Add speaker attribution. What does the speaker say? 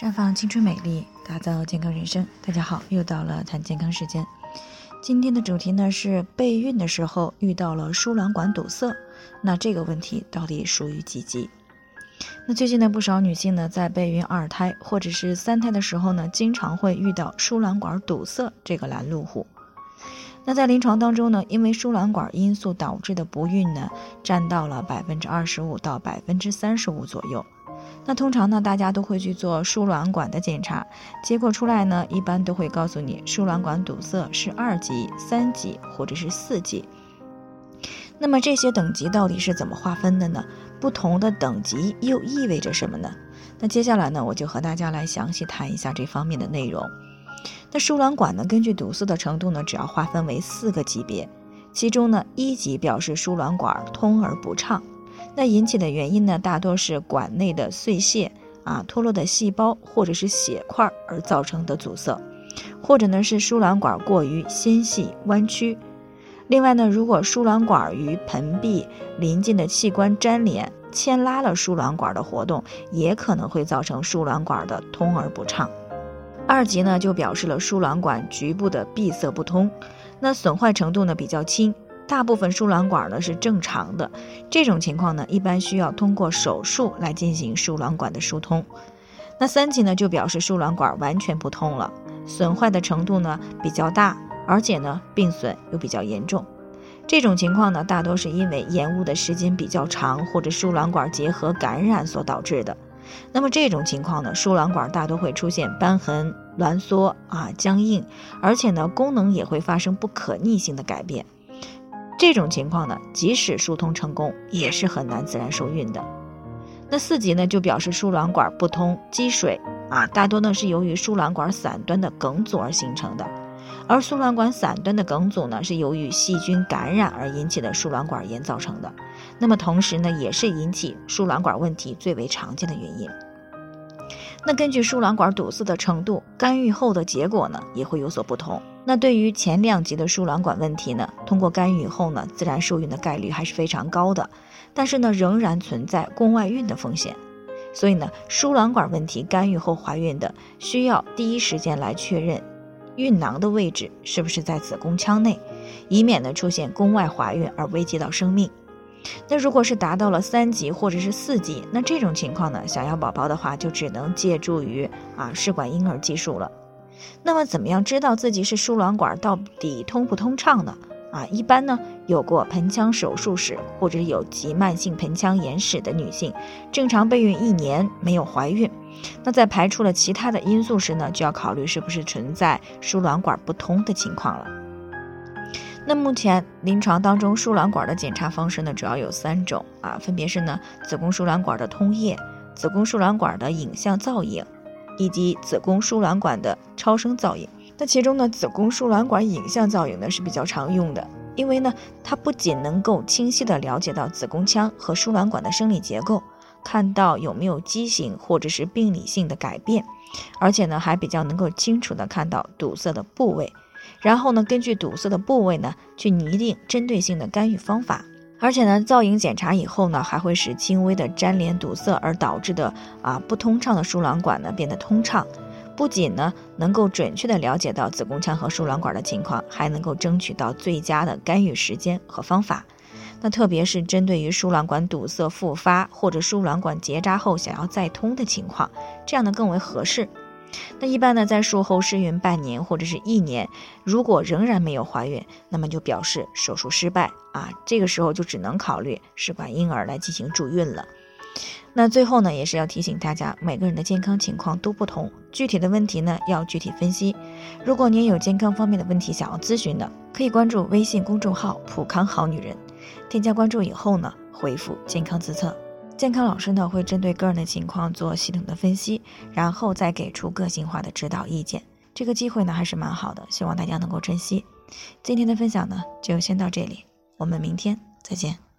Speaker 1: 绽放青春美丽，打造健康人生。大家好，又到了谈健康时间。今天的主题呢是备孕的时候遇到了输卵管堵塞，那这个问题到底属于几级？那最近呢，不少女性呢在备孕二胎或者是三胎的时候呢，经常会遇到输卵管堵塞这个拦路虎。那在临床当中呢，因为输卵管因素导致的不孕呢，占到了百分之二十五到百分之三十五左右。那通常呢，大家都会去做输卵管的检查，结果出来呢，一般都会告诉你输卵管堵塞是二级、三级或者是四级。那么这些等级到底是怎么划分的呢？不同的等级又意味着什么呢？那接下来呢，我就和大家来详细谈一下这方面的内容。那输卵管呢，根据堵塞的程度呢，主要划分为四个级别，其中呢，一级表示输卵管通而不畅。那引起的原因呢，大多是管内的碎屑啊、脱落的细胞或者是血块而造成的阻塞，或者呢是输卵管过于纤细弯曲。另外呢，如果输卵管与盆壁邻近的器官粘连，牵拉了输卵管的活动，也可能会造成输卵管的通而不畅。二级呢，就表示了输卵管局部的闭塞不通，那损坏程度呢比较轻。大部分输卵管呢是正常的，这种情况呢一般需要通过手术来进行输卵管的疏通。那三级呢就表示输卵管完全不通了，损坏的程度呢比较大，而且呢病损又比较严重。这种情况呢大多是因为延误的时间比较长或者输卵管结核感染所导致的。那么这种情况呢输卵管大多会出现瘢痕、挛缩啊僵硬，而且呢功能也会发生不可逆性的改变。这种情况呢，即使疏通成功，也是很难自然受孕的。那四级呢，就表示输卵管不通、积水啊，大多呢是由于输卵管伞端的梗阻而形成的。而输卵管伞端的梗阻呢，是由于细菌感染而引起的输卵管炎造成的。那么同时呢，也是引起输卵管问题最为常见的原因。那根据输卵管堵塞的程度，干预后的结果呢，也会有所不同。那对于前两级的输卵管问题呢，通过干预以后呢，自然受孕的概率还是非常高的，但是呢，仍然存在宫外孕的风险。所以呢，输卵管问题干预后怀孕的，需要第一时间来确认孕囊的位置是不是在子宫腔内，以免呢出现宫外怀孕而危及到生命。那如果是达到了三级或者是四级，那这种情况呢，想要宝宝的话，就只能借助于啊试管婴儿技术了。那么，怎么样知道自己是输卵管到底通不通畅呢？啊，一般呢，有过盆腔手术史或者有急慢性盆腔炎史的女性，正常备孕一年没有怀孕，那在排除了其他的因素时呢，就要考虑是不是存在输卵管不通的情况了。那目前临床当中，输卵管的检查方式呢，主要有三种啊，分别是呢，子宫输卵管的通液、子宫输卵管的影像造影。以及子宫输卵管的超声造影，那其中呢，子宫输卵管影像造影呢是比较常用的，因为呢，它不仅能够清晰的了解到子宫腔和输卵管的生理结构，看到有没有畸形或者是病理性的改变，而且呢，还比较能够清楚的看到堵塞的部位，然后呢，根据堵塞的部位呢，去拟定针对性的干预方法。而且呢，造影检查以后呢，还会使轻微的粘连堵塞而导致的啊不通畅的输卵管呢变得通畅。不仅呢能够准确的了解到子宫腔和输卵管的情况，还能够争取到最佳的干预时间和方法。那特别是针对于输卵管堵塞复发或者输卵管结扎后想要再通的情况，这样呢更为合适。那一般呢，在术后试孕半年或者是一年，如果仍然没有怀孕，那么就表示手术失败啊。这个时候就只能考虑试管婴儿来进行助孕了。那最后呢，也是要提醒大家，每个人的健康情况都不同，具体的问题呢要具体分析。如果您有健康方面的问题想要咨询的，可以关注微信公众号“普康好女人”，添加关注以后呢，回复“健康自测”。健康老师呢会针对个人的情况做系统的分析，然后再给出个性化的指导意见。这个机会呢还是蛮好的，希望大家能够珍惜。今天的分享呢就先到这里，我们明天再见。